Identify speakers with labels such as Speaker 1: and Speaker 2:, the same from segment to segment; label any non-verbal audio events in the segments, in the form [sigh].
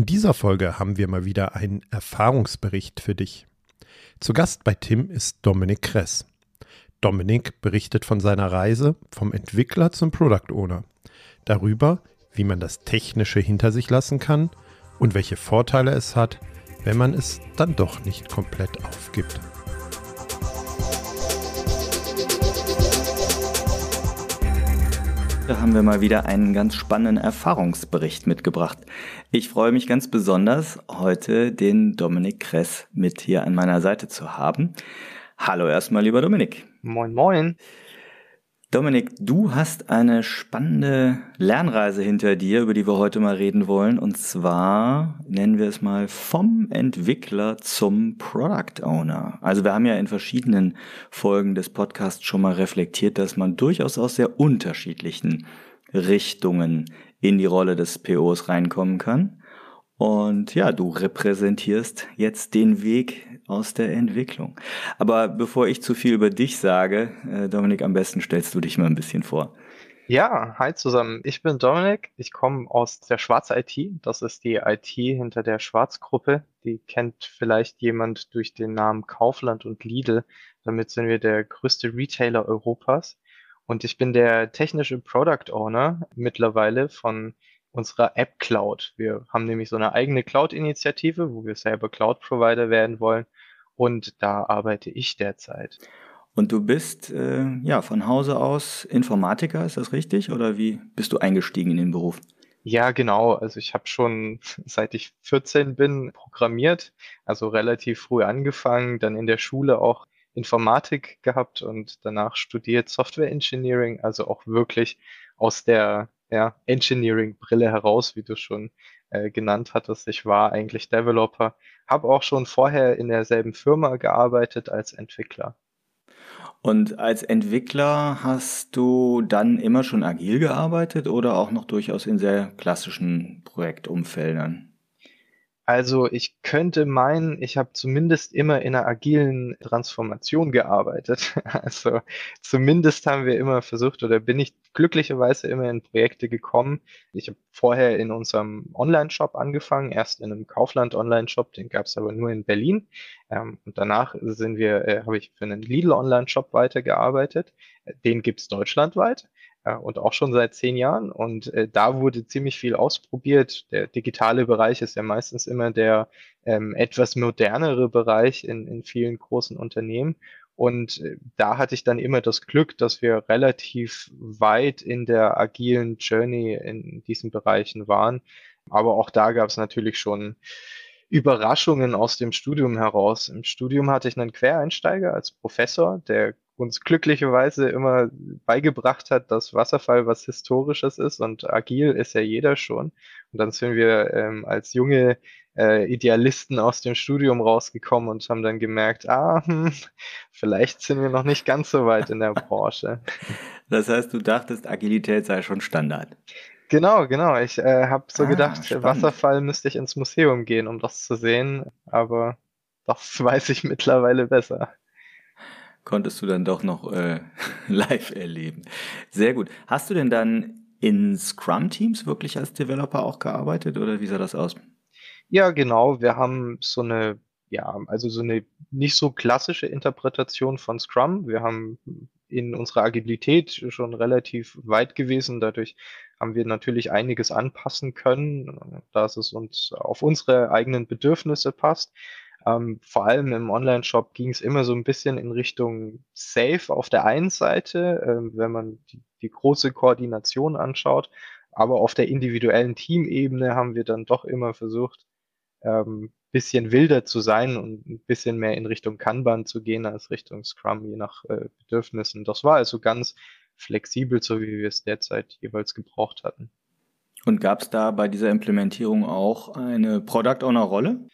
Speaker 1: In dieser Folge haben wir mal wieder einen Erfahrungsbericht für dich. Zu Gast bei Tim ist Dominik Kress. Dominik berichtet von seiner Reise vom Entwickler zum Product Owner, darüber, wie man das Technische hinter sich lassen kann und welche Vorteile es hat, wenn man es dann doch nicht komplett aufgibt.
Speaker 2: Da haben wir mal wieder einen ganz spannenden Erfahrungsbericht mitgebracht. Ich freue mich ganz besonders, heute den Dominik Kress mit hier an meiner Seite zu haben. Hallo erstmal, lieber Dominik.
Speaker 3: Moin, moin.
Speaker 2: Dominik, du hast eine spannende Lernreise hinter dir, über die wir heute mal reden wollen. Und zwar nennen wir es mal vom Entwickler zum Product Owner. Also wir haben ja in verschiedenen Folgen des Podcasts schon mal reflektiert, dass man durchaus aus sehr unterschiedlichen Richtungen in die Rolle des POs reinkommen kann. Und ja, du repräsentierst jetzt den Weg aus der Entwicklung. Aber bevor ich zu viel über dich sage, äh, Dominik, am besten stellst du dich mal ein bisschen vor.
Speaker 3: Ja, hi zusammen. Ich bin Dominik. Ich komme aus der Schwarz IT. Das ist die IT hinter der Schwarz-Gruppe. Die kennt vielleicht jemand durch den Namen Kaufland und Lidl. Damit sind wir der größte Retailer Europas. Und ich bin der technische Product Owner mittlerweile von unserer App Cloud. Wir haben nämlich so eine eigene Cloud-Initiative, wo wir selber Cloud-Provider werden wollen. Und da arbeite ich derzeit.
Speaker 2: Und du bist äh, ja von Hause aus Informatiker, ist das richtig? Oder wie bist du eingestiegen in den Beruf?
Speaker 3: Ja, genau. Also ich habe schon [laughs] seit ich 14 bin programmiert, also relativ früh angefangen, dann in der Schule auch Informatik gehabt und danach studiert Software Engineering, also auch wirklich aus der ja, Engineering-Brille heraus, wie du schon äh, genannt hattest. Ich war eigentlich Developer, habe auch schon vorher in derselben Firma gearbeitet als Entwickler.
Speaker 2: Und als Entwickler hast du dann immer schon agil gearbeitet oder auch noch durchaus in sehr klassischen Projektumfeldern?
Speaker 3: Also ich könnte meinen, ich habe zumindest immer in einer agilen Transformation gearbeitet. [laughs] Also zumindest haben wir immer versucht oder bin ich glücklicherweise immer in Projekte gekommen. Ich habe vorher in unserem Online-Shop angefangen, erst in einem Kaufland Online-Shop, den gab es aber nur in Berlin. Ähm, und danach sind wir, äh, habe ich für einen Lidl Online-Shop weitergearbeitet. Den gibt's deutschlandweit äh, und auch schon seit zehn Jahren. Und äh, da wurde ziemlich viel ausprobiert. Der digitale Bereich ist ja meistens immer der ähm, etwas modernere Bereich in, in vielen großen Unternehmen. Und äh, da hatte ich dann immer das Glück, dass wir relativ weit in der agilen Journey in diesen Bereichen waren. Aber auch da gab es natürlich schon Überraschungen aus dem Studium heraus. Im Studium hatte ich einen Quereinsteiger als Professor, der uns glücklicherweise immer beigebracht hat, dass Wasserfall was Historisches ist und agil ist ja jeder schon. Und dann sind wir ähm, als junge äh, Idealisten aus dem Studium rausgekommen und haben dann gemerkt, ah, hm, vielleicht sind wir noch nicht ganz so weit in der Branche. [laughs]
Speaker 2: Das heißt, du dachtest, Agilität sei schon Standard.
Speaker 3: Genau, genau. Ich äh, habe so ah, gedacht, spannend. Wasserfall müsste ich ins Museum gehen, um das zu sehen, aber das [laughs] weiß ich mittlerweile besser
Speaker 2: konntest du dann doch noch äh, [laughs] live erleben. Sehr gut. Hast du denn dann in Scrum-Teams wirklich als Developer auch gearbeitet oder wie sah das aus?
Speaker 3: Ja, genau. Wir haben so eine, ja, also so eine nicht so klassische Interpretation von Scrum. Wir haben in unserer Agilität schon relativ weit gewesen. Dadurch haben wir natürlich einiges anpassen können, dass es uns auf unsere eigenen Bedürfnisse passt. Ähm, vor allem im Online-Shop ging es immer so ein bisschen in Richtung Safe auf der einen Seite, ähm, wenn man die, die große Koordination anschaut. Aber auf der individuellen Teamebene haben wir dann doch immer versucht, ähm, bisschen wilder zu sein und ein bisschen mehr in Richtung Kanban zu gehen als Richtung Scrum, je nach äh, Bedürfnissen. Das war also ganz flexibel, so wie wir es derzeit jeweils gebraucht hatten.
Speaker 2: Und gab es da bei dieser Implementierung auch eine Product Owner Rolle?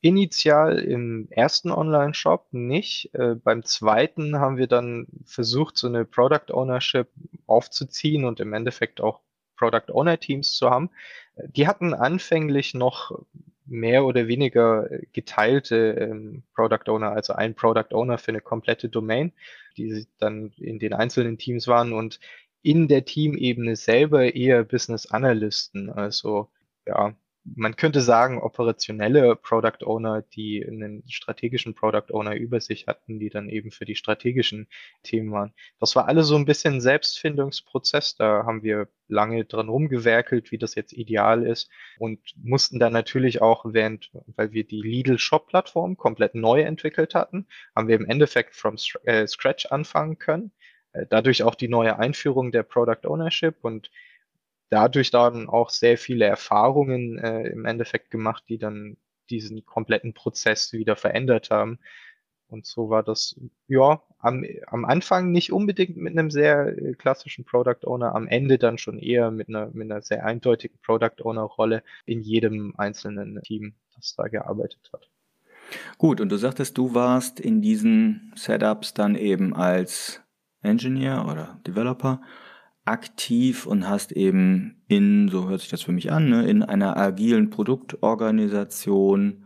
Speaker 3: Initial im ersten Online-Shop nicht. Äh, beim zweiten haben wir dann versucht, so eine Product Ownership aufzuziehen und im Endeffekt auch Product Owner Teams zu haben. Die hatten anfänglich noch mehr oder weniger geteilte ähm, Product Owner, also ein Product Owner für eine komplette Domain, die dann in den einzelnen Teams waren und in der Teamebene selber eher Business Analysten, also ja, man könnte sagen, operationelle Product Owner, die einen strategischen Product Owner über sich hatten, die dann eben für die strategischen Themen waren. Das war alles so ein bisschen Selbstfindungsprozess. Da haben wir lange dran rumgewerkelt, wie das jetzt ideal ist und mussten dann natürlich auch während, weil wir die Lidl Shop Plattform komplett neu entwickelt hatten, haben wir im Endeffekt from äh, scratch anfangen können. Äh, dadurch auch die neue Einführung der Product Ownership und dadurch dann auch sehr viele Erfahrungen äh, im Endeffekt gemacht, die dann diesen kompletten Prozess wieder verändert haben. Und so war das, ja, am, am Anfang nicht unbedingt mit einem sehr äh, klassischen Product Owner, am Ende dann schon eher mit einer, mit einer sehr eindeutigen Product Owner Rolle in jedem einzelnen Team, das da gearbeitet hat.
Speaker 2: Gut, und du sagtest, du warst in diesen Setups dann eben als Engineer oder Developer aktiv und hast eben in, so hört sich das für mich an, ne, in einer agilen Produktorganisation,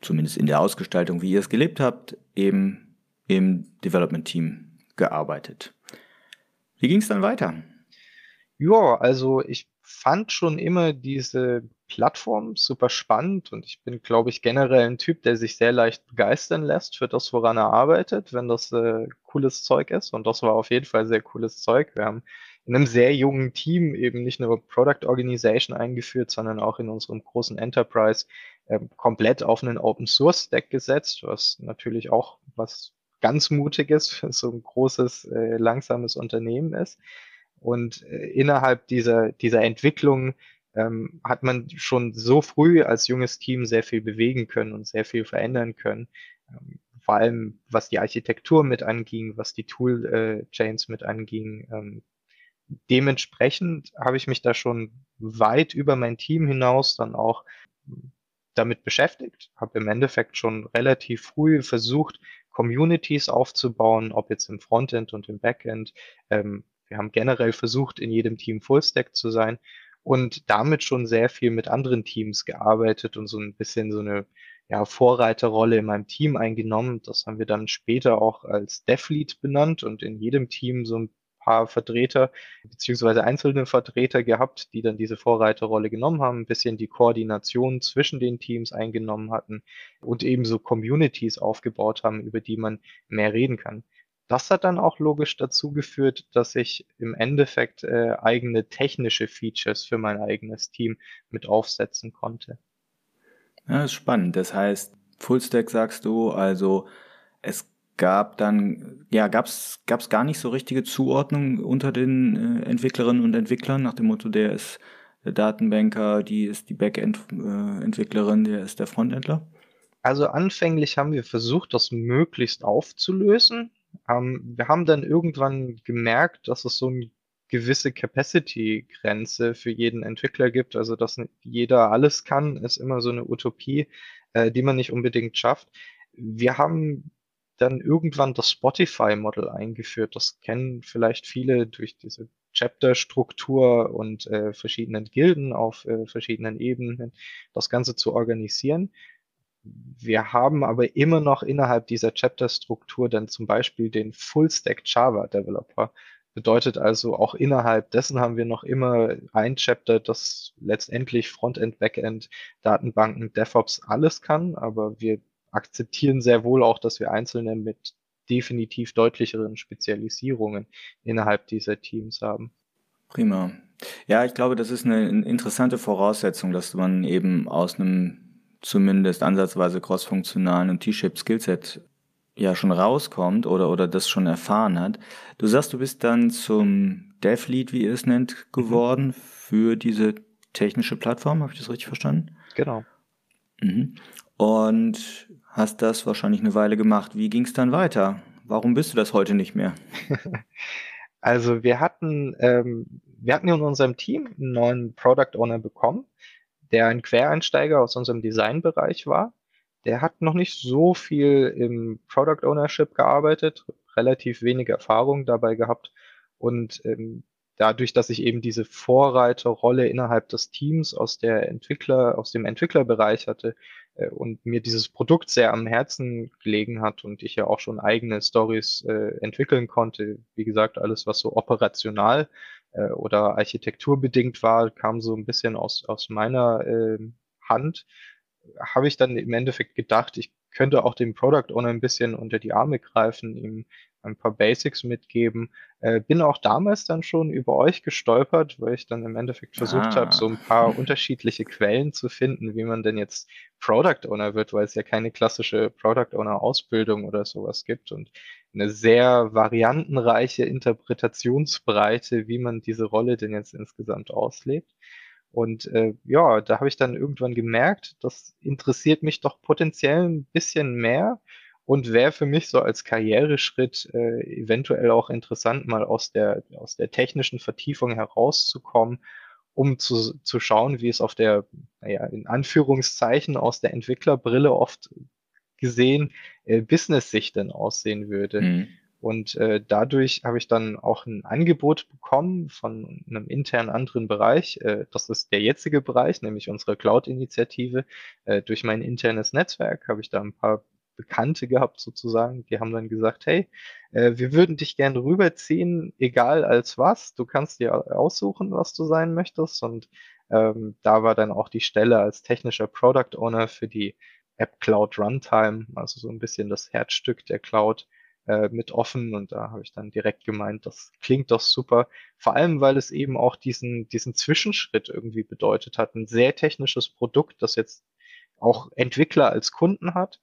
Speaker 2: zumindest in der Ausgestaltung, wie ihr es gelebt habt, eben im Development Team gearbeitet. Wie ging es dann weiter?
Speaker 3: Ja, also ich fand schon immer diese Plattform super spannend und ich bin, glaube ich, generell ein Typ, der sich sehr leicht begeistern lässt für das, woran er arbeitet, wenn das äh, cooles Zeug ist. Und das war auf jeden Fall sehr cooles Zeug. Wir haben in einem sehr jungen Team eben nicht nur Product Organization eingeführt, sondern auch in unserem großen Enterprise äh, komplett auf einen Open Source Stack gesetzt, was natürlich auch was ganz Mutiges für so ein großes, äh, langsames Unternehmen ist. Und äh, innerhalb dieser, dieser Entwicklung ähm, hat man schon so früh als junges Team sehr viel bewegen können und sehr viel verändern können. Ähm, vor allem was die Architektur mit anging, was die Tool-Chains äh, mit anging. Ähm, dementsprechend habe ich mich da schon weit über mein Team hinaus dann auch damit beschäftigt, habe im Endeffekt schon relativ früh versucht, Communities aufzubauen, ob jetzt im Frontend und im Backend. Ähm, wir haben generell versucht, in jedem Team Fullstack zu sein und damit schon sehr viel mit anderen Teams gearbeitet und so ein bisschen so eine ja, Vorreiterrolle in meinem Team eingenommen. Das haben wir dann später auch als DevLead benannt und in jedem Team so ein paar Vertreter beziehungsweise einzelne Vertreter gehabt, die dann diese Vorreiterrolle genommen haben, ein bisschen die Koordination zwischen den Teams eingenommen hatten und ebenso Communities aufgebaut haben, über die man mehr reden kann das hat dann auch logisch dazu geführt, dass ich im Endeffekt äh, eigene technische Features für mein eigenes Team mit aufsetzen konnte.
Speaker 2: Ja, das ist spannend. Das heißt, Fullstack sagst du, also es gab dann, ja, gab es gar nicht so richtige Zuordnung unter den äh, Entwicklerinnen und Entwicklern nach dem Motto, der ist der Datenbanker, die ist die Backend-Entwicklerin, äh, der ist der Frontendler?
Speaker 3: Also anfänglich haben wir versucht, das möglichst aufzulösen. Ähm, wir haben dann irgendwann gemerkt, dass es so eine gewisse Capacity-Grenze für jeden Entwickler gibt. Also, dass jeder alles kann, ist immer so eine Utopie, äh, die man nicht unbedingt schafft. Wir haben dann irgendwann das Spotify-Model eingeführt. Das kennen vielleicht viele durch diese Chapter-Struktur und äh, verschiedenen Gilden auf äh, verschiedenen Ebenen, das Ganze zu organisieren. Wir haben aber immer noch innerhalb dieser Chapter-Struktur dann zum Beispiel den Full-Stack Java Developer. Bedeutet also, auch innerhalb dessen haben wir noch immer ein Chapter, das letztendlich Frontend, Backend, Datenbanken, DevOps alles kann, aber wir akzeptieren sehr wohl auch, dass wir einzelne mit definitiv deutlicheren Spezialisierungen innerhalb dieser Teams haben.
Speaker 2: Prima. Ja, ich glaube, das ist eine interessante Voraussetzung, dass man eben aus einem zumindest ansatzweise crossfunktionalen und T-Shape Skillset ja schon rauskommt oder, oder das schon erfahren hat. Du sagst, du bist dann zum Dev Lead, wie ihr es nennt, mhm. geworden mhm. für diese technische Plattform. Habe ich das richtig verstanden?
Speaker 3: Genau.
Speaker 2: Mhm. Und hast das wahrscheinlich eine Weile gemacht. Wie ging es dann weiter? Warum bist du das heute nicht mehr? [laughs]
Speaker 3: also wir hatten, ähm, wir hatten in unserem Team einen neuen Product Owner bekommen der ein Quereinsteiger aus unserem Designbereich war. Der hat noch nicht so viel im Product Ownership gearbeitet, relativ wenig Erfahrung dabei gehabt und ähm, dadurch, dass ich eben diese Vorreiterrolle innerhalb des Teams aus der Entwickler, aus dem Entwicklerbereich hatte äh, und mir dieses Produkt sehr am Herzen gelegen hat und ich ja auch schon eigene Stories äh, entwickeln konnte. Wie gesagt, alles, was so operational äh, oder architekturbedingt war, kam so ein bisschen aus, aus meiner äh, Hand, habe ich dann im Endeffekt gedacht, ich könnte auch dem Product Owner ein bisschen unter die Arme greifen, ihm ein paar Basics mitgeben. Äh, bin auch damals dann schon über euch gestolpert, weil ich dann im Endeffekt versucht ah. habe, so ein paar unterschiedliche Quellen zu finden, wie man denn jetzt Product Owner wird, weil es ja keine klassische Product Owner Ausbildung oder sowas gibt und eine sehr variantenreiche Interpretationsbreite, wie man diese Rolle denn jetzt insgesamt auslebt. Und äh, ja, da habe ich dann irgendwann gemerkt, das interessiert mich doch potenziell ein bisschen mehr und wäre für mich so als Karriereschritt äh, eventuell auch interessant, mal aus der, aus der technischen Vertiefung herauszukommen, um zu, zu schauen, wie es auf der, naja, in Anführungszeichen aus der Entwicklerbrille oft gesehen, äh, Business-Sicht denn aussehen würde. Mhm. Und äh, dadurch habe ich dann auch ein Angebot bekommen von einem internen anderen Bereich. Äh, das ist der jetzige Bereich, nämlich unsere Cloud-Initiative. Äh, durch mein internes Netzwerk habe ich da ein paar Bekannte gehabt sozusagen. Die haben dann gesagt, hey, äh, wir würden dich gerne rüberziehen, egal als was. Du kannst dir aussuchen, was du sein möchtest. Und ähm, da war dann auch die Stelle als technischer Product Owner für die App Cloud Runtime, also so ein bisschen das Herzstück der Cloud äh, mit offen und da habe ich dann direkt gemeint, das klingt doch super. Vor allem, weil es eben auch diesen, diesen Zwischenschritt irgendwie bedeutet hat. Ein sehr technisches Produkt, das jetzt auch Entwickler als Kunden hat,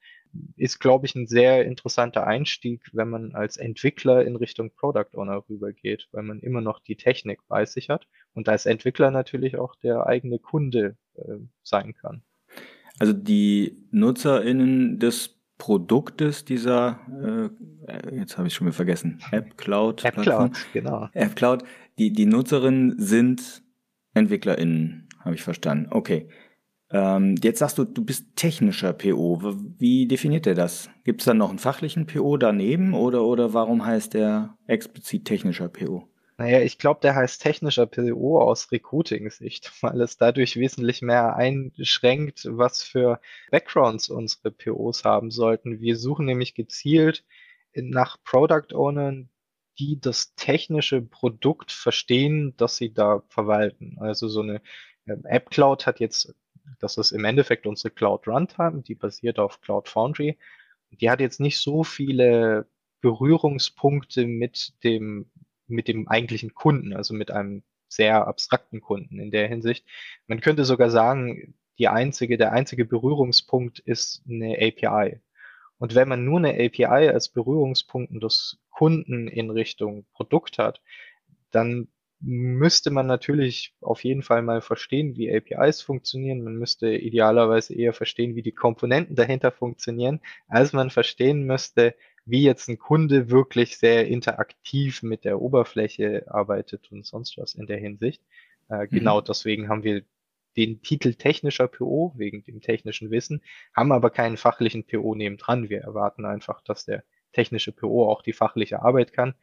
Speaker 3: ist, glaube ich, ein sehr interessanter Einstieg, wenn man als Entwickler in Richtung Product Owner rübergeht, weil man immer noch die Technik bei sich hat und als Entwickler natürlich auch der eigene Kunde äh, sein kann.
Speaker 2: Also die NutzerInnen des Produktes dieser, äh, jetzt habe ich schon wieder vergessen, App Cloud.
Speaker 3: App Cloud, genau.
Speaker 2: App Cloud. Die, die Nutzerinnen sind EntwicklerInnen, habe ich verstanden. Okay. Ähm, jetzt sagst du, du bist technischer PO. Wie definiert er das? Gibt es dann noch einen fachlichen PO daneben oder, oder warum heißt der explizit technischer PO?
Speaker 3: Naja, ich glaube, der heißt technischer PO aus Recruiting-Sicht, [laughs] weil es dadurch wesentlich mehr einschränkt, was für Backgrounds unsere POs haben sollten. Wir suchen nämlich gezielt nach Product Ownern, die das technische Produkt verstehen, das sie da verwalten. Also so eine ähm, App Cloud hat jetzt, das ist im Endeffekt unsere Cloud Runtime, die basiert auf Cloud Foundry. Die hat jetzt nicht so viele Berührungspunkte mit dem mit dem eigentlichen Kunden, also mit einem sehr abstrakten Kunden in der Hinsicht. Man könnte sogar sagen, die einzige, der einzige Berührungspunkt ist eine API. Und wenn man nur eine API als Berührungspunkten des Kunden in Richtung Produkt hat, dann müsste man natürlich auf jeden Fall mal verstehen, wie APIs funktionieren. Man müsste idealerweise eher verstehen, wie die Komponenten dahinter funktionieren, als man verstehen müsste, wie jetzt ein Kunde wirklich sehr interaktiv mit der Oberfläche arbeitet und sonst was in der Hinsicht. Äh, mhm. Genau deswegen haben wir den Titel technischer PO wegen dem technischen Wissen, haben aber keinen fachlichen PO nebendran. Wir erwarten einfach, dass der technische PO auch die fachliche Arbeit kann,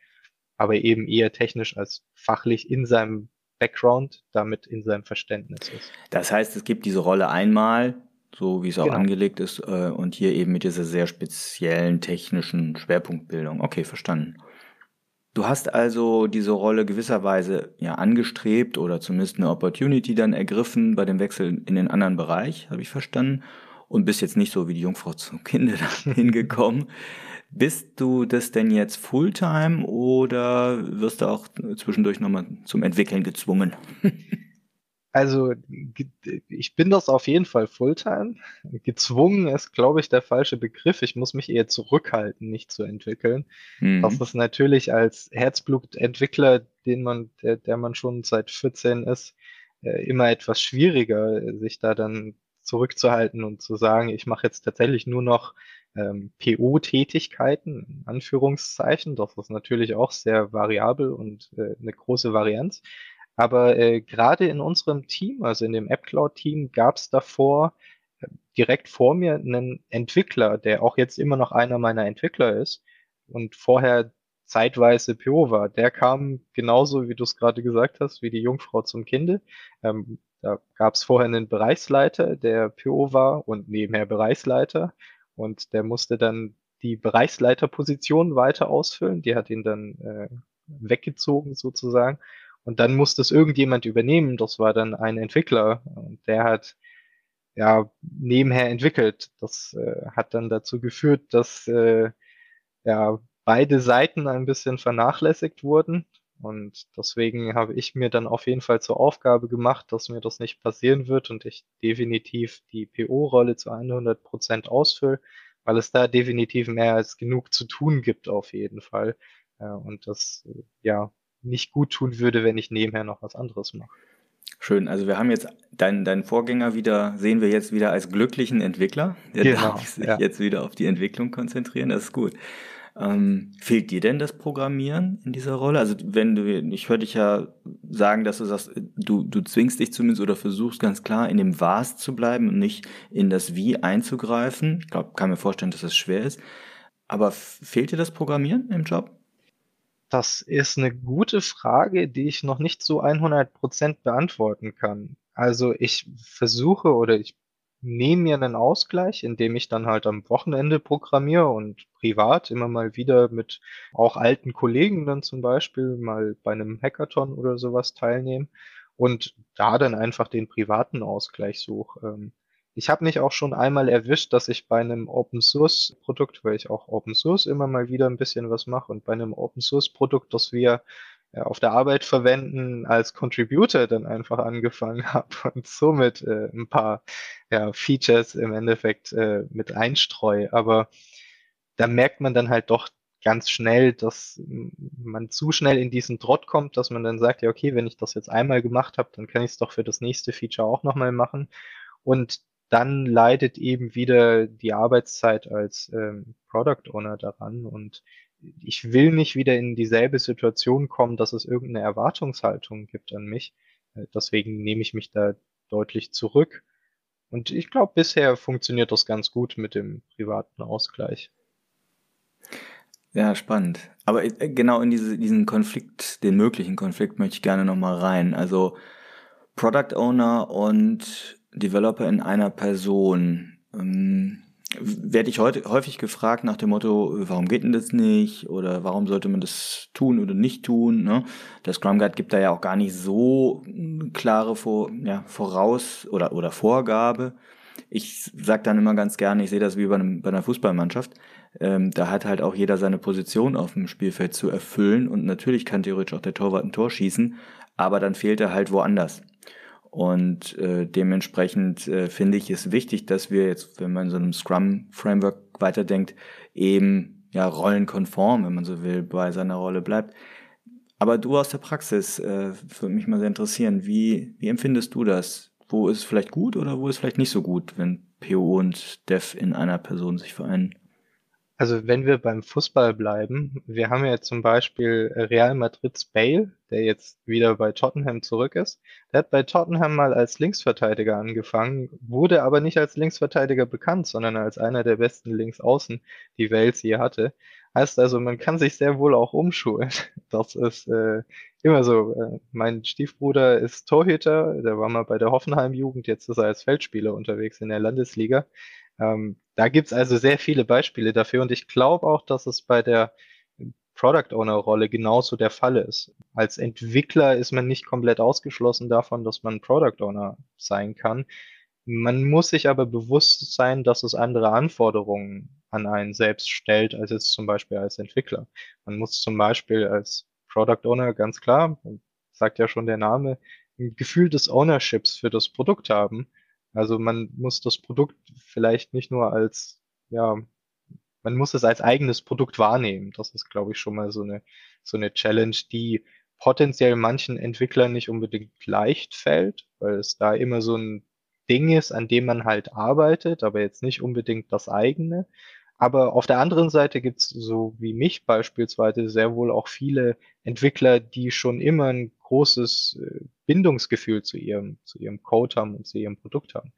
Speaker 3: aber eben eher technisch als fachlich in seinem Background, damit in seinem Verständnis ist.
Speaker 2: Das heißt, es gibt diese Rolle einmal, so wie es auch genau. angelegt ist, äh, und hier eben mit dieser sehr speziellen technischen Schwerpunktbildung. Okay, verstanden. Du hast also diese Rolle gewisserweise ja angestrebt oder zumindest eine Opportunity dann ergriffen bei dem Wechsel in den anderen Bereich, habe ich verstanden, und bist jetzt nicht so wie die Jungfrau zum Kinde [laughs] hingekommen. Bist du das denn jetzt Fulltime oder wirst du auch zwischendurch nochmal zum Entwickeln gezwungen? [laughs]
Speaker 3: Also ich bin das auf jeden Fall Fulltime. Gezwungen ist, glaube ich, der falsche Begriff. Ich muss mich eher zurückhalten, nicht zu entwickeln. Mhm. Das ist natürlich als Herzblutentwickler, den man, der, der man schon seit 14 ist, äh, immer etwas schwieriger, sich da dann zurückzuhalten und zu sagen, ich mache jetzt tatsächlich nur noch ähm, PO-Tätigkeiten, in Anführungszeichen. Das ist natürlich auch sehr variabel und äh, eine große Varianz. Aber äh, gerade in unserem Team, also in dem AppCloud-Team, gab es davor äh, direkt vor mir einen Entwickler, der auch jetzt immer noch einer meiner Entwickler ist und vorher zeitweise PO war. Der kam genauso, wie du es gerade gesagt hast, wie die Jungfrau zum Kinde. Ähm, da gab es vorher einen Bereichsleiter, der PO war und nebenher Bereichsleiter. Und der musste dann die Bereichsleiterposition weiter ausfüllen. Die hat ihn dann äh, weggezogen sozusagen. Und dann muss das irgendjemand übernehmen. Das war dann ein Entwickler. Und der hat ja nebenher entwickelt. Das äh, hat dann dazu geführt, dass äh, ja beide Seiten ein bisschen vernachlässigt wurden. Und deswegen habe ich mir dann auf jeden Fall zur Aufgabe gemacht, dass mir das nicht passieren wird und ich definitiv die PO-Rolle zu 100 Prozent ausfülle, weil es da definitiv mehr als genug zu tun gibt auf jeden Fall. Äh, und das ja nicht gut tun würde, wenn ich nebenher noch was anderes mache.
Speaker 2: Schön, also wir haben jetzt deinen, deinen Vorgänger wieder, sehen wir jetzt wieder als glücklichen Entwickler. Der genau, darf sich ja. jetzt wieder auf die Entwicklung konzentrieren, das ist gut. Ähm, fehlt dir denn das Programmieren in dieser Rolle? Also wenn du, ich höre dich ja sagen, dass du sagst, du, du zwingst dich zumindest oder versuchst ganz klar in dem Was zu bleiben und nicht in das Wie einzugreifen. Ich glaube, kann mir vorstellen, dass das schwer ist. Aber fehlt dir das Programmieren im Job?
Speaker 3: Das ist eine gute Frage, die ich noch nicht so 100% beantworten kann. Also ich versuche oder ich nehme mir einen Ausgleich, indem ich dann halt am Wochenende programmiere und privat immer mal wieder mit auch alten Kollegen dann zum Beispiel mal bei einem Hackathon oder sowas teilnehme und da dann einfach den privaten Ausgleich suche. Ich habe mich auch schon einmal erwischt, dass ich bei einem Open Source Produkt, weil ich auch Open Source immer mal wieder ein bisschen was mache und bei einem Open Source Produkt, das wir ja, auf der Arbeit verwenden, als Contributor dann einfach angefangen [laughs] habe und somit äh, ein paar ja, Features im Endeffekt äh, mit einstreue. Aber da merkt man dann halt doch ganz schnell, dass man zu schnell in diesen Trott kommt, dass man dann sagt, ja, okay, wenn ich das jetzt einmal gemacht habe, dann kann ich es doch für das nächste Feature auch nochmal machen. Und dann leidet eben wieder die Arbeitszeit als ähm, Product Owner daran und ich will nicht wieder in dieselbe Situation kommen, dass es irgendeine Erwartungshaltung gibt an mich. Äh, deswegen nehme ich mich da deutlich zurück. Und ich glaube, bisher funktioniert das ganz gut mit dem privaten Ausgleich.
Speaker 2: Ja, spannend. Aber äh, genau in diese, diesen Konflikt, den möglichen Konflikt möchte ich gerne nochmal rein. Also Product Owner und Developer in einer Person. Ähm, werde ich heute häufig gefragt nach dem Motto, warum geht denn das nicht? Oder warum sollte man das tun oder nicht tun? Ne? Der Scrum Guide gibt da ja auch gar nicht so klare Vor ja, Voraus- oder, oder Vorgabe. Ich sag dann immer ganz gerne, ich sehe das wie bei, einem, bei einer Fußballmannschaft. Ähm, da hat halt auch jeder seine Position auf dem Spielfeld zu erfüllen und natürlich kann theoretisch auch der Torwart ein Tor schießen, aber dann fehlt er halt woanders. Und äh, dementsprechend äh, finde ich es wichtig, dass wir jetzt, wenn man so einem Scrum-Framework weiterdenkt, eben ja rollenkonform, wenn man so will, bei seiner Rolle bleibt. Aber du aus der Praxis, äh, würde mich mal sehr interessieren, wie, wie empfindest du das? Wo ist es vielleicht gut oder wo ist es vielleicht nicht so gut, wenn PO und Dev in einer Person sich vereinen?
Speaker 3: Also wenn wir beim Fußball bleiben, wir haben ja zum Beispiel Real Madrids Bale, der jetzt wieder bei Tottenham zurück ist. Der hat bei Tottenham mal als Linksverteidiger angefangen, wurde aber nicht als Linksverteidiger bekannt, sondern als einer der besten Linksaußen, die Wales je hatte. Heißt also, man kann sich sehr wohl auch umschulen. [laughs] Das ist äh, immer so. Äh, mein Stiefbruder ist Torhüter, der war mal bei der Hoffenheim-Jugend, jetzt ist er als Feldspieler unterwegs in der Landesliga. Ähm, da gibt's also sehr viele Beispiele dafür und ich glaube auch, dass es bei der Product Owner Rolle genauso der Fall ist. Als Entwickler ist man nicht komplett ausgeschlossen davon, dass man Product Owner sein kann. Man muss sich aber bewusst sein, dass es andere Anforderungen an einen selbst stellt, als jetzt zum Beispiel als Entwickler. Man muss zum Beispiel als Product Owner ganz klar, sagt ja schon der Name, ein Gefühl des Ownerships für das Produkt haben also man muss das Produkt vielleicht nicht nur als, ja, man muss es als eigenes Produkt wahrnehmen. Das ist, glaube ich, schon mal so eine, so eine Challenge, die potenziell manchen Entwicklern nicht unbedingt leicht fällt, weil es da immer so ein Ding ist, an dem man halt arbeitet, aber jetzt nicht unbedingt das eigene. Aber auf der anderen Seite gibt's so wie mich beispielsweise sehr wohl auch viele Entwickler, die schon immer ein großes äh, Bindungsgefühl zu ihrem, zu ihrem Code haben und zu ihrem Produkt haben.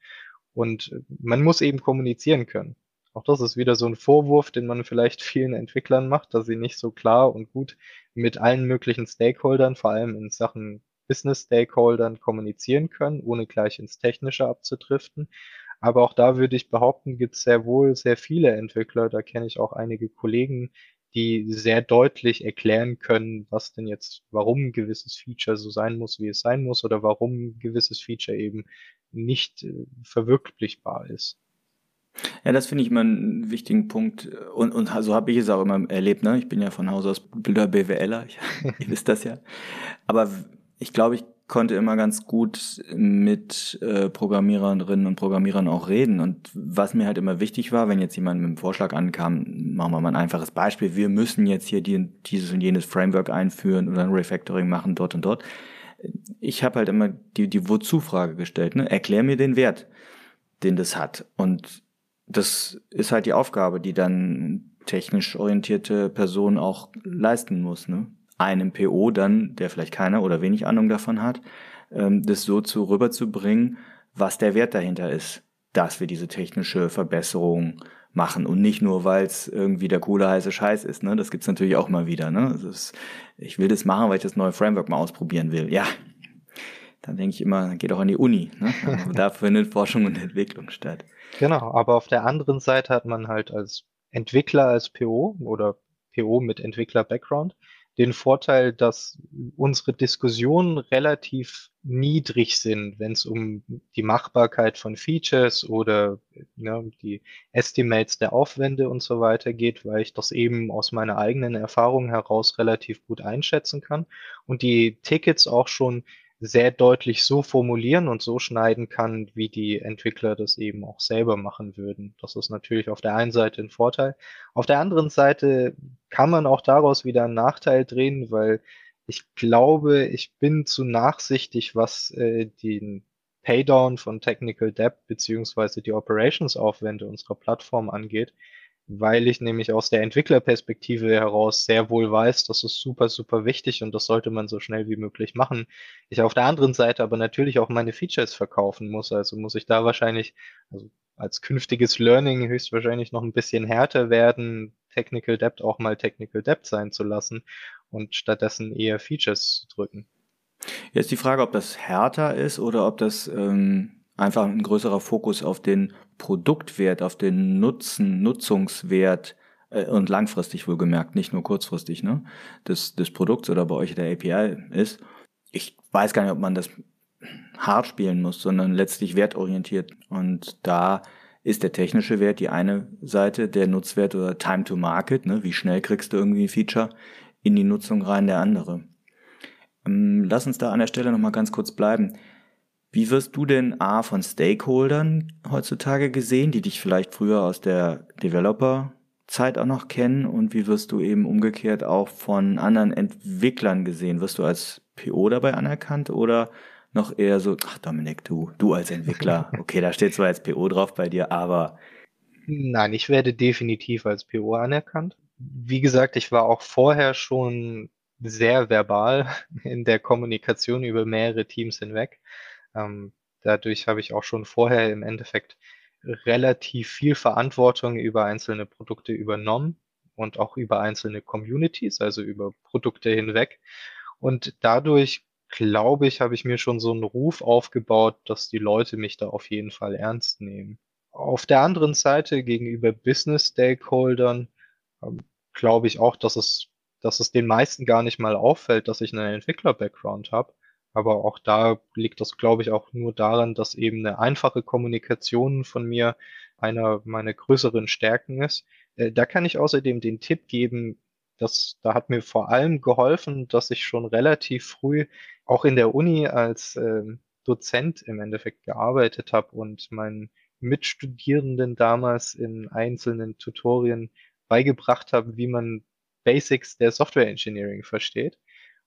Speaker 3: Und äh, man muss eben kommunizieren können. Auch das ist wieder so ein Vorwurf, den man vielleicht vielen Entwicklern macht, dass sie nicht so klar und gut mit allen möglichen Stakeholdern, vor allem in Sachen Business Stakeholdern kommunizieren können, ohne gleich ins Technische abzudriften. Aber auch da würde ich behaupten, gibt es sehr wohl sehr viele Entwickler, da kenne ich auch einige Kollegen, die sehr deutlich erklären können, was denn jetzt, warum ein gewisses Feature so sein muss, wie es sein muss, oder warum ein gewisses Feature eben nicht äh, verwirklichbar ist.
Speaker 2: Ja, das finde ich immer einen wichtigen Punkt. Und, und so habe ich es auch immer erlebt. Ne? Ich bin ja von Haus aus Bilder BWLer, ich, [laughs] ihr wisst das ja. Aber ich glaube, ich konnte immer ganz gut mit äh, Programmiererinnen und Programmierern auch reden. Und was mir halt immer wichtig war, wenn jetzt jemand mit einem Vorschlag ankam, machen wir mal ein einfaches Beispiel, wir müssen jetzt hier die, dieses und jenes Framework einführen oder ein Refactoring machen dort und dort. Ich habe halt immer die, die Wozu-Frage gestellt. Ne? Erklär mir den Wert, den das hat. Und das ist halt die Aufgabe, die dann technisch orientierte Person auch leisten muss. Ne? Einem PO dann, der vielleicht keine oder wenig Ahnung davon hat, ähm, das so zu rüberzubringen, was der Wert dahinter ist, dass wir diese technische Verbesserung machen und nicht nur, weil es irgendwie der coole heiße Scheiß ist. Ne? Das gibt's natürlich auch mal wieder. Ne? Ist, ich will das machen, weil ich das neue Framework mal ausprobieren will. Ja, dann denke ich immer, geht auch an die Uni. Ne? da findet Forschung und Entwicklung statt.
Speaker 3: Genau, aber auf der anderen Seite hat man halt als Entwickler, als PO oder PO mit Entwickler-Background den Vorteil, dass unsere Diskussionen relativ niedrig sind, wenn es um die Machbarkeit von Features oder ne, die Estimates der Aufwände und so weiter geht, weil ich das eben aus meiner eigenen Erfahrung heraus relativ gut einschätzen kann und die Tickets auch schon sehr deutlich so formulieren und so schneiden kann, wie die Entwickler das eben auch selber machen würden. Das ist natürlich auf der einen Seite ein Vorteil. Auf der anderen Seite kann man auch daraus wieder einen Nachteil drehen, weil ich glaube, ich bin zu nachsichtig, was äh, den Paydown von Technical Debt beziehungsweise die Operationsaufwände unserer Plattform angeht weil ich nämlich aus der Entwicklerperspektive heraus sehr wohl weiß, das ist super, super wichtig und das sollte man so schnell wie möglich machen. Ich auf der anderen Seite aber natürlich auch meine Features verkaufen muss, also muss ich da wahrscheinlich, also als künftiges Learning höchstwahrscheinlich noch ein bisschen härter werden, Technical Debt auch mal Technical Debt sein zu lassen und stattdessen eher Features zu drücken.
Speaker 2: Jetzt die Frage, ob das härter ist oder ob das ähm, einfach ein größerer Fokus auf den Produktwert, auf den Nutzen, Nutzungswert äh, und langfristig wohlgemerkt, nicht nur kurzfristig, ne, des, des Produkts oder bei euch der API ist. Ich weiß gar nicht, ob man das hart spielen muss, sondern letztlich wertorientiert. Und da ist der technische Wert die eine Seite, der Nutzwert oder Time to Market, ne, wie schnell kriegst du irgendwie ein Feature in die Nutzung rein, der andere. Ähm, lass uns da an der Stelle nochmal ganz kurz bleiben. Wie wirst du denn A von Stakeholdern heutzutage gesehen, die dich vielleicht früher aus der Developer-Zeit auch noch kennen? Und wie wirst du eben umgekehrt auch von anderen Entwicklern gesehen? Wirst du als PO dabei anerkannt oder noch eher so, ach Dominik, du, du als Entwickler, [laughs] okay, da steht zwar als PO drauf bei dir, aber.
Speaker 3: Nein, ich werde definitiv als PO anerkannt. Wie gesagt, ich war auch vorher schon sehr verbal [laughs] in der Kommunikation über mehrere Teams hinweg. Ähm, dadurch habe ich auch schon vorher im Endeffekt relativ viel Verantwortung über einzelne Produkte übernommen und auch über einzelne Communities, also über Produkte hinweg. Und dadurch, glaube ich, habe ich mir schon so einen Ruf aufgebaut, dass die Leute mich da auf jeden Fall ernst nehmen. Auf der anderen Seite gegenüber Business Stakeholdern ähm, glaube ich auch, dass es, dass es den meisten gar nicht mal auffällt, dass ich einen Entwickler-Background habe. Aber auch da liegt das, glaube ich, auch nur daran, dass eben eine einfache Kommunikation von mir einer meiner größeren Stärken ist. Äh, da kann ich außerdem den Tipp geben, dass da hat mir vor allem geholfen, dass ich schon relativ früh auch in der Uni als äh, Dozent im Endeffekt gearbeitet habe und meinen Mitstudierenden damals in einzelnen Tutorien beigebracht habe, wie man Basics der Software Engineering versteht.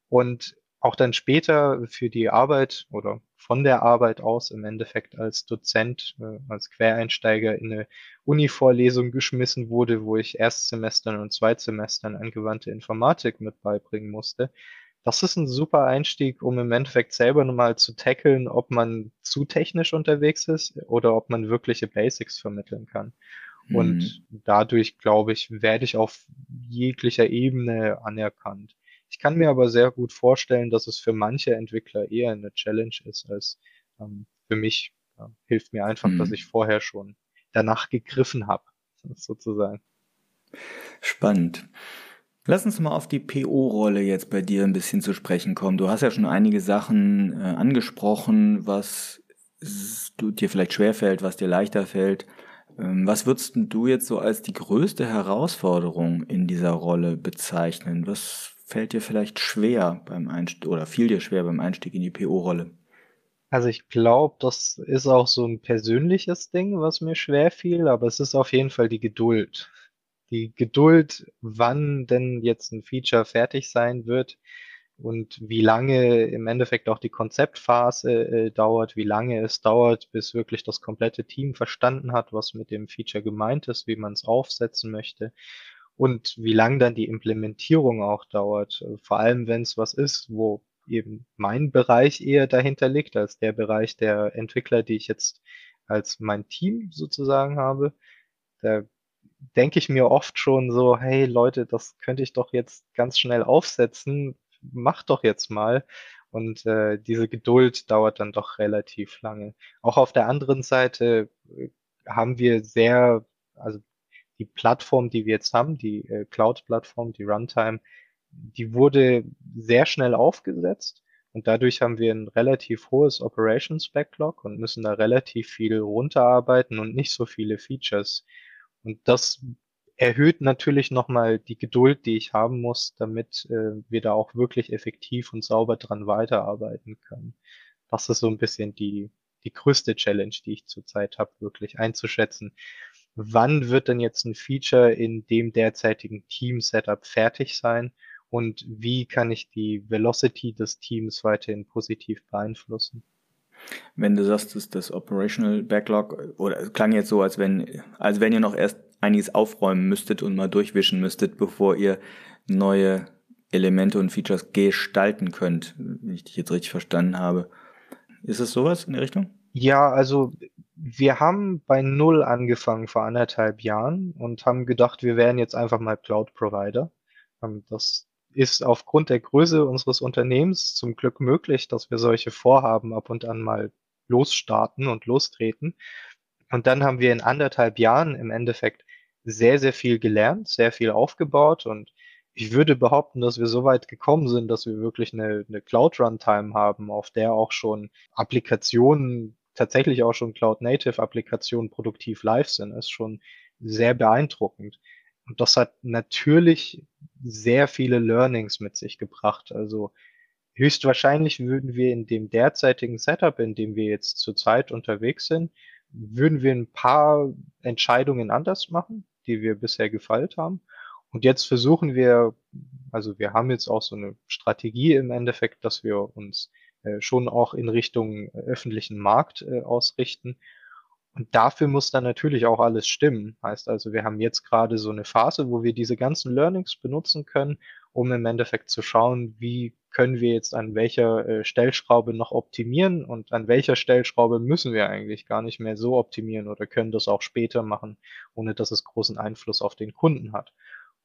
Speaker 3: Und auch dann später für die Arbeit oder von der Arbeit aus im Endeffekt als Dozent, äh, als Quereinsteiger in eine Uni-Vorlesung geschmissen wurde, wo ich Erstsemestern und Zweitsemestern angewandte Informatik mit beibringen musste. Das ist ein super Einstieg, um im Endeffekt selber nochmal zu tackeln, ob man zu technisch unterwegs ist oder ob man wirkliche Basics vermitteln kann. Mhm. Und dadurch, glaube ich, werde ich auf jeglicher Ebene anerkannt. Ich kann mir aber sehr gut vorstellen, dass es für manche Entwickler eher eine Challenge ist als ähm, für mich. Ja, hilft mir einfach, mhm. dass ich vorher schon danach gegriffen habe, [laughs] sozusagen.
Speaker 2: Spannend. Lass uns mal auf die PO-Rolle jetzt bei dir ein bisschen zu sprechen kommen. Du hast ja schon einige Sachen äh, angesprochen, was du, dir vielleicht schwerfällt, was dir leichter fällt. Ähm, was würdest du jetzt so als die größte Herausforderung in dieser Rolle bezeichnen? Was fällt dir vielleicht schwer beim Einstieg oder fiel dir schwer beim Einstieg in die PO-Rolle?
Speaker 3: Also ich glaube, das ist auch so ein persönliches Ding, was mir schwer fiel, aber es ist auf jeden Fall die Geduld die Geduld, wann denn jetzt ein Feature fertig sein wird und wie lange im Endeffekt auch die Konzeptphase äh, dauert, wie lange es dauert, bis wirklich das komplette Team verstanden hat, was mit dem Feature gemeint ist, wie man es aufsetzen möchte und wie lang dann die Implementierung auch dauert. Vor allem, wenn es was ist, wo eben mein Bereich eher dahinter liegt, als der Bereich der Entwickler, die ich jetzt als mein Team sozusagen habe. Da denke ich mir oft schon so, hey Leute, das könnte ich doch jetzt ganz schnell aufsetzen, mach doch jetzt mal. Und äh, diese Geduld dauert dann doch relativ lange. Auch auf der anderen Seite äh, haben wir sehr, also die Plattform, die wir jetzt haben, die äh, Cloud-Plattform, die Runtime, die wurde sehr schnell aufgesetzt und dadurch haben wir ein relativ hohes Operations Backlog und müssen da relativ viel runterarbeiten und nicht so viele Features und das erhöht natürlich nochmal die Geduld, die ich haben muss, damit äh, wir da auch wirklich effektiv und sauber dran weiterarbeiten können. Das ist so ein bisschen die, die größte Challenge, die ich zurzeit habe, wirklich einzuschätzen. Wann wird denn jetzt ein Feature in dem derzeitigen Team-Setup fertig sein und wie kann ich die Velocity des Teams weiterhin positiv beeinflussen?
Speaker 2: Wenn du sagst, dass das Operational Backlog, oder es klang jetzt so, als wenn, als wenn ihr noch erst einiges aufräumen müsstet und mal durchwischen müsstet, bevor ihr neue Elemente und Features gestalten könnt, wenn ich dich jetzt richtig verstanden habe. Ist es sowas in der Richtung?
Speaker 3: Ja, also wir haben bei Null angefangen vor anderthalb Jahren und haben gedacht, wir wären jetzt einfach mal Cloud-Provider. Ähm, das ist aufgrund der Größe unseres Unternehmens zum Glück möglich, dass wir solche Vorhaben ab und an mal losstarten und lostreten. Und dann haben wir in anderthalb Jahren im Endeffekt sehr, sehr viel gelernt, sehr viel aufgebaut und ich würde behaupten, dass wir so weit gekommen sind, dass wir wirklich eine, eine Cloud-Runtime haben, auf der auch schon Applikationen, tatsächlich auch schon Cloud-Native-Applikationen produktiv live sind, ist schon sehr beeindruckend. Und das hat natürlich sehr viele Learnings mit sich gebracht. Also höchstwahrscheinlich würden wir in dem derzeitigen Setup, in dem wir jetzt zurzeit unterwegs sind, würden wir ein paar Entscheidungen anders machen, die wir bisher gefeilt haben. Und jetzt versuchen wir, also wir haben jetzt auch so eine Strategie im Endeffekt, dass wir uns schon auch in Richtung öffentlichen Markt äh, ausrichten und dafür muss dann natürlich auch alles stimmen. Heißt also, wir haben jetzt gerade so eine Phase, wo wir diese ganzen Learnings benutzen können, um im Endeffekt zu schauen, wie können wir jetzt an welcher äh, Stellschraube noch optimieren und an welcher Stellschraube müssen wir eigentlich gar nicht mehr so optimieren oder können das auch später machen, ohne dass es großen Einfluss auf den Kunden hat.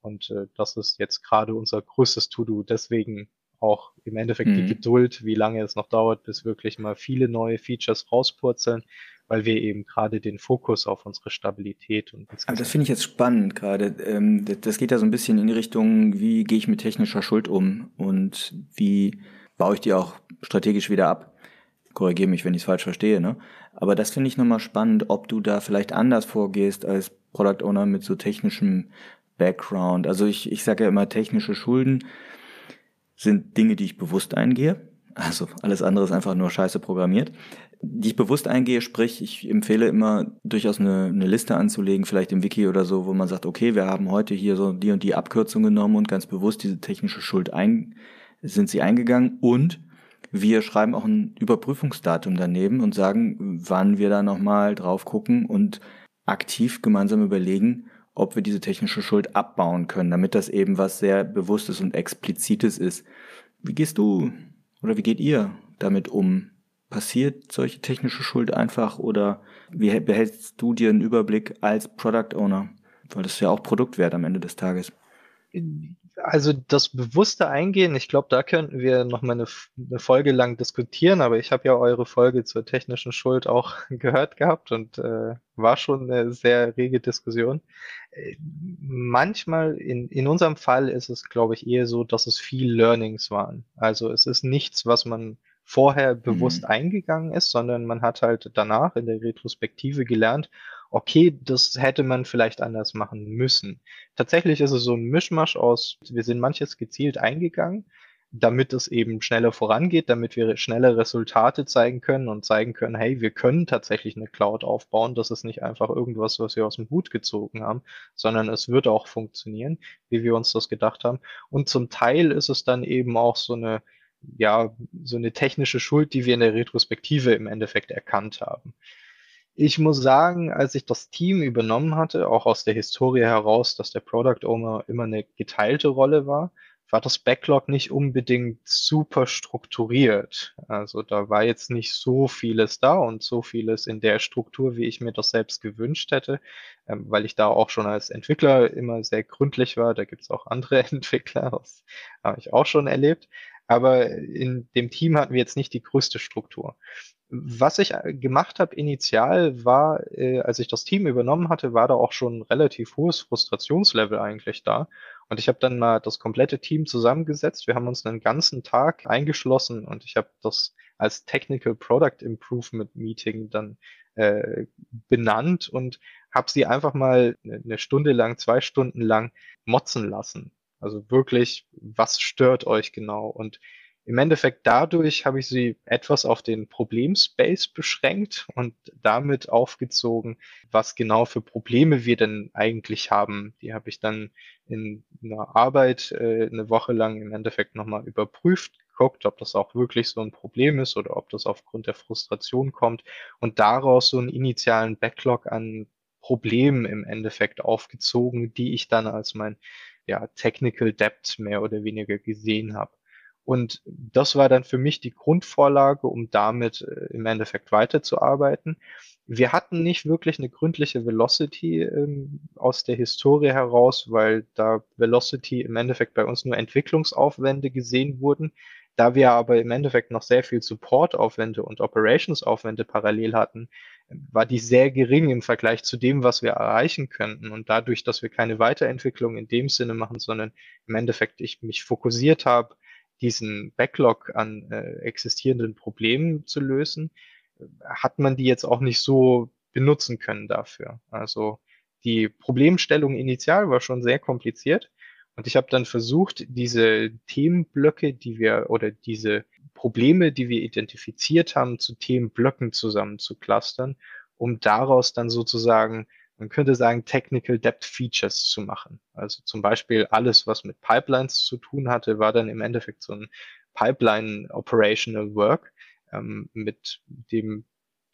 Speaker 3: Und äh, das ist jetzt gerade unser größtes To-Do. Deswegen auch im Endeffekt mhm. die Geduld, wie lange es noch dauert, bis wirklich mal viele neue Features rauspurzeln, weil wir eben gerade den Fokus auf unsere Stabilität und
Speaker 2: Aber das finde ich jetzt spannend gerade. Ähm, das geht ja so ein bisschen in die Richtung, wie gehe ich mit technischer Schuld um und wie baue ich die auch strategisch wieder ab. Korrigiere mich, wenn ich es falsch verstehe, ne? Aber das finde ich nochmal spannend, ob du da vielleicht anders vorgehst als Product Owner mit so technischem Background. Also ich, ich sage ja immer, technische Schulden sind Dinge, die ich bewusst eingehe. Also alles andere ist einfach nur scheiße programmiert die ich bewusst eingehe, sprich, ich empfehle immer durchaus eine, eine Liste anzulegen, vielleicht im Wiki oder so, wo man sagt, okay, wir haben heute hier so die und die Abkürzung genommen und ganz bewusst diese technische Schuld ein, sind sie eingegangen und wir schreiben auch ein Überprüfungsdatum daneben und sagen, wann wir da nochmal drauf gucken und aktiv gemeinsam überlegen, ob wir diese technische Schuld abbauen können, damit das eben was sehr Bewusstes und Explizites ist. Wie gehst du oder wie geht ihr damit um? Passiert solche technische Schuld einfach oder wie behältst du dir einen Überblick als Product Owner? Weil das ist ja auch Produktwert am Ende des Tages.
Speaker 3: Also das bewusste Eingehen, ich glaube, da könnten wir noch mal eine, eine Folge lang diskutieren, aber ich habe ja eure Folge zur technischen Schuld auch [laughs] gehört gehabt und äh, war schon eine sehr rege Diskussion. Äh, manchmal, in, in unserem Fall ist es, glaube ich, eher so, dass es viel Learnings waren. Also es ist nichts, was man vorher bewusst mhm. eingegangen ist, sondern man hat halt danach in der Retrospektive gelernt, okay, das hätte man vielleicht anders machen müssen. Tatsächlich ist es so ein Mischmasch aus, wir sind manches gezielt eingegangen, damit es eben schneller vorangeht, damit wir schnelle Resultate zeigen können und zeigen können, hey, wir können tatsächlich eine Cloud aufbauen. Das ist nicht einfach irgendwas, was wir aus dem Hut gezogen haben, sondern es wird auch funktionieren, wie wir uns das gedacht haben. Und zum Teil ist es dann eben auch so eine, ja, so eine technische Schuld, die wir in der Retrospektive im Endeffekt erkannt haben. Ich muss sagen, als ich das Team übernommen hatte, auch aus der Historie heraus, dass der Product Owner immer eine geteilte Rolle war, war das Backlog nicht unbedingt super strukturiert. Also da war jetzt nicht so vieles da und so vieles in der Struktur, wie ich mir das selbst gewünscht hätte, ähm, weil ich da auch schon als Entwickler immer sehr gründlich war. Da gibt's auch andere [laughs] Entwickler, das habe ich auch schon erlebt. Aber in dem Team hatten wir jetzt nicht die größte Struktur. Was ich äh, gemacht habe initial war, äh, als ich das Team übernommen hatte, war da auch schon ein relativ hohes Frustrationslevel eigentlich da. Und ich habe dann mal das komplette Team zusammengesetzt. Wir haben uns einen ganzen Tag eingeschlossen und ich habe das als Technical Product Improvement Meeting dann äh, benannt und habe sie einfach mal eine Stunde lang, zwei Stunden lang motzen lassen. Also wirklich, was stört euch genau? Und im Endeffekt dadurch habe ich sie etwas auf den Problemspace beschränkt und damit aufgezogen, was genau für Probleme wir denn eigentlich haben. Die habe ich dann in einer Arbeit äh, eine Woche lang im Endeffekt nochmal überprüft, geguckt, ob das auch wirklich so ein Problem ist oder ob das aufgrund der Frustration kommt und daraus so einen initialen Backlog an Problemen im Endeffekt aufgezogen, die ich dann als mein ja, Technical Debt mehr oder weniger gesehen habe. Und das war dann für mich die Grundvorlage, um damit äh, im Endeffekt weiterzuarbeiten. Wir hatten nicht wirklich eine gründliche Velocity ähm, aus der Historie heraus, weil da Velocity im Endeffekt bei uns nur Entwicklungsaufwände gesehen wurden. Da wir aber im Endeffekt noch sehr viel Supportaufwände und Operationsaufwände parallel hatten, war die sehr gering im Vergleich zu dem, was wir erreichen könnten. Und dadurch, dass wir keine Weiterentwicklung in dem Sinne machen, sondern im Endeffekt ich mich fokussiert habe, diesen Backlog an äh, existierenden Problemen zu lösen, hat man die jetzt auch nicht so benutzen können dafür. Also die Problemstellung initial war schon sehr kompliziert und ich habe dann versucht, diese Themenblöcke, die wir oder diese Probleme, die wir identifiziert haben, zu Themenblöcken zusammen zu clustern, um daraus dann sozusagen man könnte sagen, Technical Depth Features zu machen. Also zum Beispiel alles, was mit Pipelines zu tun hatte, war dann im Endeffekt so ein Pipeline Operational Work ähm, mit dem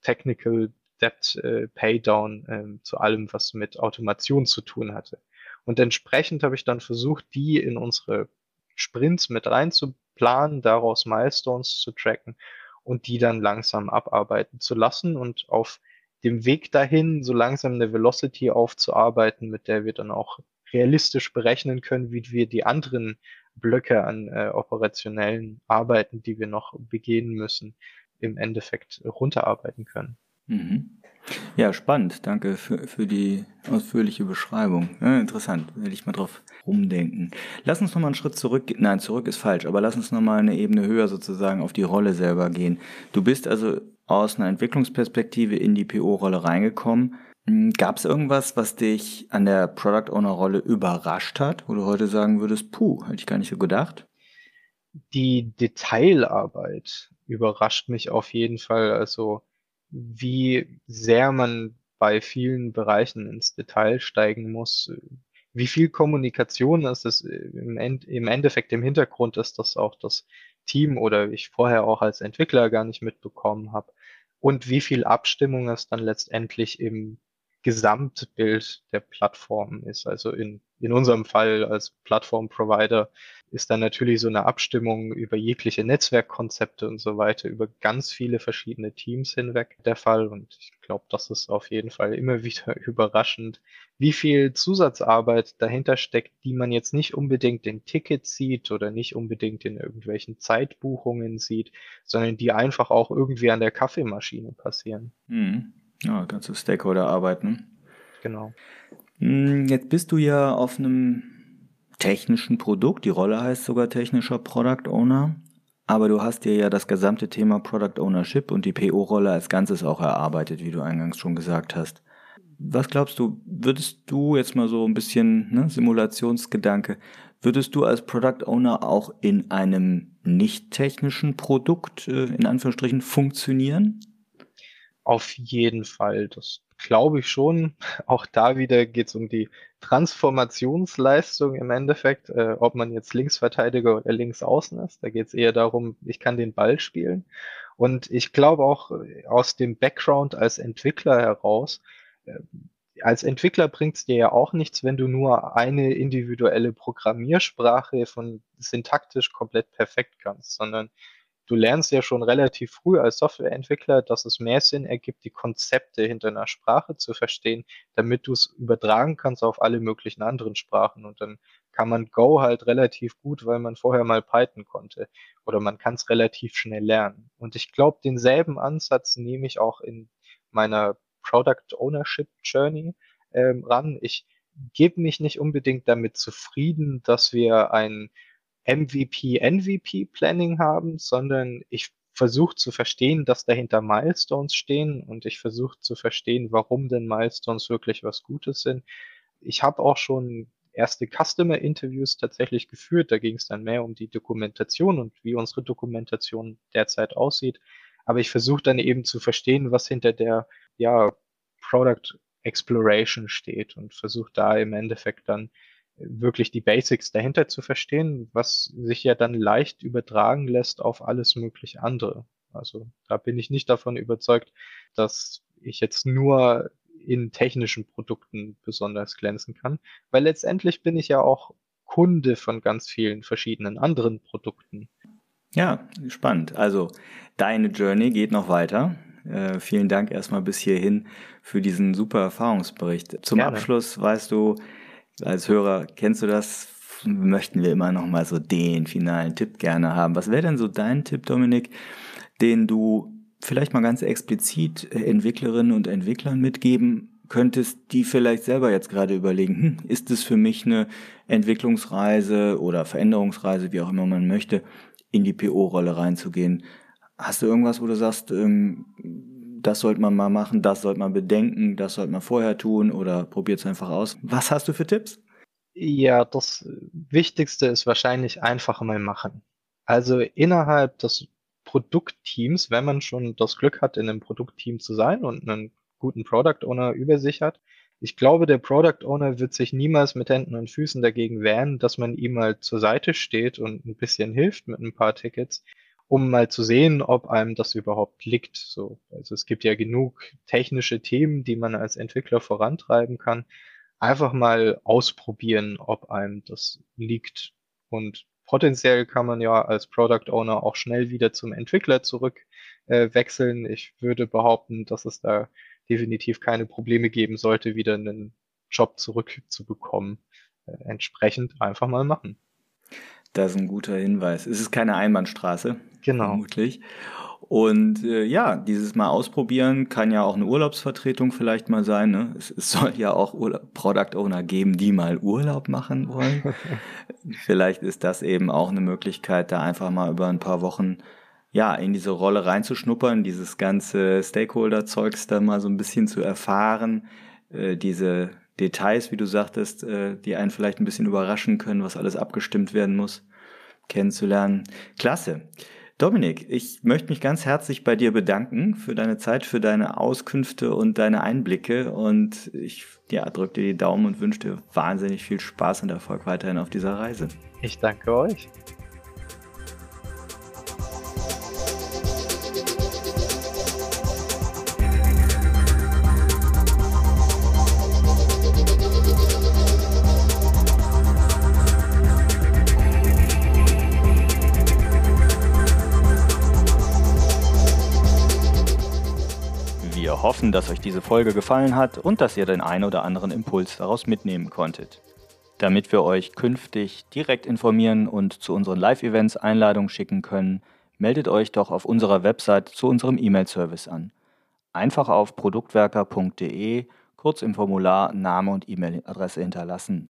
Speaker 3: Technical Depth äh, Paydown äh, zu allem, was mit Automation zu tun hatte. Und entsprechend habe ich dann versucht, die in unsere Sprints mit reinzuplanen, daraus Milestones zu tracken und die dann langsam abarbeiten zu lassen und auf dem Weg dahin, so langsam eine Velocity aufzuarbeiten, mit der wir dann auch realistisch berechnen können, wie wir die anderen Blöcke an äh, operationellen Arbeiten, die wir noch begehen müssen, im Endeffekt runterarbeiten können.
Speaker 2: Mhm. Ja, spannend. Danke für, für die ausführliche Beschreibung. Ja, interessant. Will ich mal drauf rumdenken. Lass uns nochmal einen Schritt zurück. Nein, zurück ist falsch, aber lass uns nochmal eine Ebene höher sozusagen auf die Rolle selber gehen. Du bist also aus einer Entwicklungsperspektive in die PO-Rolle reingekommen. Hm, Gab es irgendwas, was dich an der Product Owner-Rolle überrascht hat, wo du heute sagen würdest, puh, hätte ich gar nicht so gedacht?
Speaker 3: Die Detailarbeit überrascht mich auf jeden Fall. Also wie sehr man bei vielen Bereichen ins Detail steigen muss, wie viel Kommunikation ist es im, End, im Endeffekt im Hintergrund ist, dass auch das Team oder ich vorher auch als Entwickler gar nicht mitbekommen habe und wie viel Abstimmung es dann letztendlich im Gesamtbild der Plattform ist, also in in unserem Fall als Plattform-Provider ist dann natürlich so eine Abstimmung über jegliche Netzwerkkonzepte und so weiter, über ganz viele verschiedene Teams hinweg der Fall. Und ich glaube, das ist auf jeden Fall immer wieder [laughs] überraschend, wie viel Zusatzarbeit dahinter steckt, die man jetzt nicht unbedingt in Tickets sieht oder nicht unbedingt in irgendwelchen Zeitbuchungen sieht, sondern die einfach auch irgendwie an der Kaffeemaschine passieren.
Speaker 2: Mhm. Ja, ganze Stakeholder-Arbeit, ne?
Speaker 3: Genau.
Speaker 2: Hm, jetzt bist du ja auf einem technischen Produkt. Die Rolle heißt sogar technischer Product Owner. Aber du hast dir ja das gesamte Thema Product Ownership und die PO-Rolle als Ganzes auch erarbeitet, wie du eingangs schon gesagt hast. Was glaubst du, würdest du jetzt mal so ein bisschen ne, Simulationsgedanke, würdest du als Product Owner auch in einem nicht technischen Produkt äh, in Anführungsstrichen funktionieren?
Speaker 3: Auf jeden Fall. Das glaube ich schon. [laughs] Auch da wieder geht es um die Transformationsleistung im Endeffekt, äh, ob man jetzt Linksverteidiger oder Linksaußen ist. Da geht es eher darum, ich kann den Ball spielen. Und ich glaube auch äh, aus dem Background als Entwickler heraus, äh, als Entwickler bringt es dir ja auch nichts, wenn du nur eine individuelle Programmiersprache von syntaktisch komplett perfekt kannst, sondern du lernst ja schon relativ früh als Softwareentwickler, dass es mehr Sinn ergibt, die Konzepte hinter einer Sprache zu verstehen, damit du es übertragen kannst auf alle möglichen anderen Sprachen. Und dann kann man Go halt relativ gut, weil man vorher mal Python konnte. Oder man kann es relativ schnell lernen. Und ich glaube, denselben Ansatz nehme ich auch in meiner Product Ownership Journey ähm, ran. Ich gebe mich nicht unbedingt damit zufrieden, dass wir ein MVP-NVP-Planning haben, sondern ich versuche zu verstehen, dass dahinter Milestones stehen und ich versuche zu verstehen, warum denn Milestones wirklich was Gutes sind. Ich habe auch schon erste Customer-Interviews tatsächlich geführt. Da ging es dann mehr um die Dokumentation und wie unsere Dokumentation derzeit aussieht. Aber ich versuche dann eben zu verstehen, was hinter der ja, Product Exploration steht und versuche da im Endeffekt dann wirklich die Basics dahinter zu verstehen, was sich ja dann leicht übertragen lässt auf alles mögliche andere. Also da bin ich nicht davon überzeugt, dass ich jetzt nur in technischen Produkten besonders glänzen kann, weil letztendlich bin ich ja auch Kunde von ganz vielen verschiedenen anderen Produkten.
Speaker 2: Ja, spannend. Also deine Journey geht noch weiter. Äh, vielen Dank erstmal bis hierhin für diesen super Erfahrungsbericht. Zum Gerne. Abschluss weißt du, als Hörer kennst du das, möchten wir immer noch mal so den finalen Tipp gerne haben. Was wäre denn so dein Tipp, Dominik, den du vielleicht mal ganz explizit Entwicklerinnen und Entwicklern mitgeben könntest, die vielleicht selber jetzt gerade überlegen, hm, ist es für mich eine Entwicklungsreise oder Veränderungsreise, wie auch immer man möchte, in die PO-Rolle reinzugehen? Hast du irgendwas, wo du sagst, ähm, das sollte man mal machen, das sollte man bedenken, das sollte man vorher tun oder probiert es einfach aus. Was hast du für Tipps?
Speaker 3: Ja, das Wichtigste ist wahrscheinlich einfach mal machen. Also innerhalb des Produktteams, wenn man schon das Glück hat, in einem Produktteam zu sein und einen guten Product Owner über sich hat, ich glaube, der Product Owner wird sich niemals mit Händen und Füßen dagegen wehren, dass man ihm mal zur Seite steht und ein bisschen hilft mit ein paar Tickets um mal zu sehen, ob einem das überhaupt liegt. So, also es gibt ja genug technische Themen, die man als Entwickler vorantreiben kann. Einfach mal ausprobieren, ob einem das liegt. Und potenziell kann man ja als Product Owner auch schnell wieder zum Entwickler zurück äh, wechseln. Ich würde behaupten, dass es da definitiv keine Probleme geben sollte, wieder einen Job zurückzubekommen. Äh, entsprechend einfach mal machen.
Speaker 2: Das ist ein guter Hinweis. Es ist keine Einbahnstraße.
Speaker 3: Genau.
Speaker 2: Vermutlich. Und äh, ja, dieses Mal ausprobieren kann ja auch eine Urlaubsvertretung vielleicht mal sein. Ne? Es, es soll ja auch Urlaub, Product Owner geben, die mal Urlaub machen wollen. [laughs] vielleicht ist das eben auch eine Möglichkeit, da einfach mal über ein paar Wochen ja in diese Rolle reinzuschnuppern, dieses ganze Stakeholder-Zeugs da mal so ein bisschen zu erfahren, äh, diese Details, wie du sagtest, äh, die einen vielleicht ein bisschen überraschen können, was alles abgestimmt werden muss, kennenzulernen. Klasse. Dominik, ich möchte mich ganz herzlich bei dir bedanken für deine Zeit, für deine Auskünfte und deine Einblicke und ich ja, drücke dir die Daumen und wünsche dir wahnsinnig viel Spaß und Erfolg weiterhin auf dieser Reise.
Speaker 3: Ich danke euch.
Speaker 2: Wir hoffen, dass euch diese Folge gefallen hat und dass ihr den ein oder anderen Impuls daraus mitnehmen konntet. Damit wir euch künftig direkt informieren und zu unseren Live-Events Einladungen schicken können, meldet euch doch auf unserer Website zu unserem E-Mail-Service an. Einfach auf produktwerker.de kurz im Formular Name und E-Mail-Adresse hinterlassen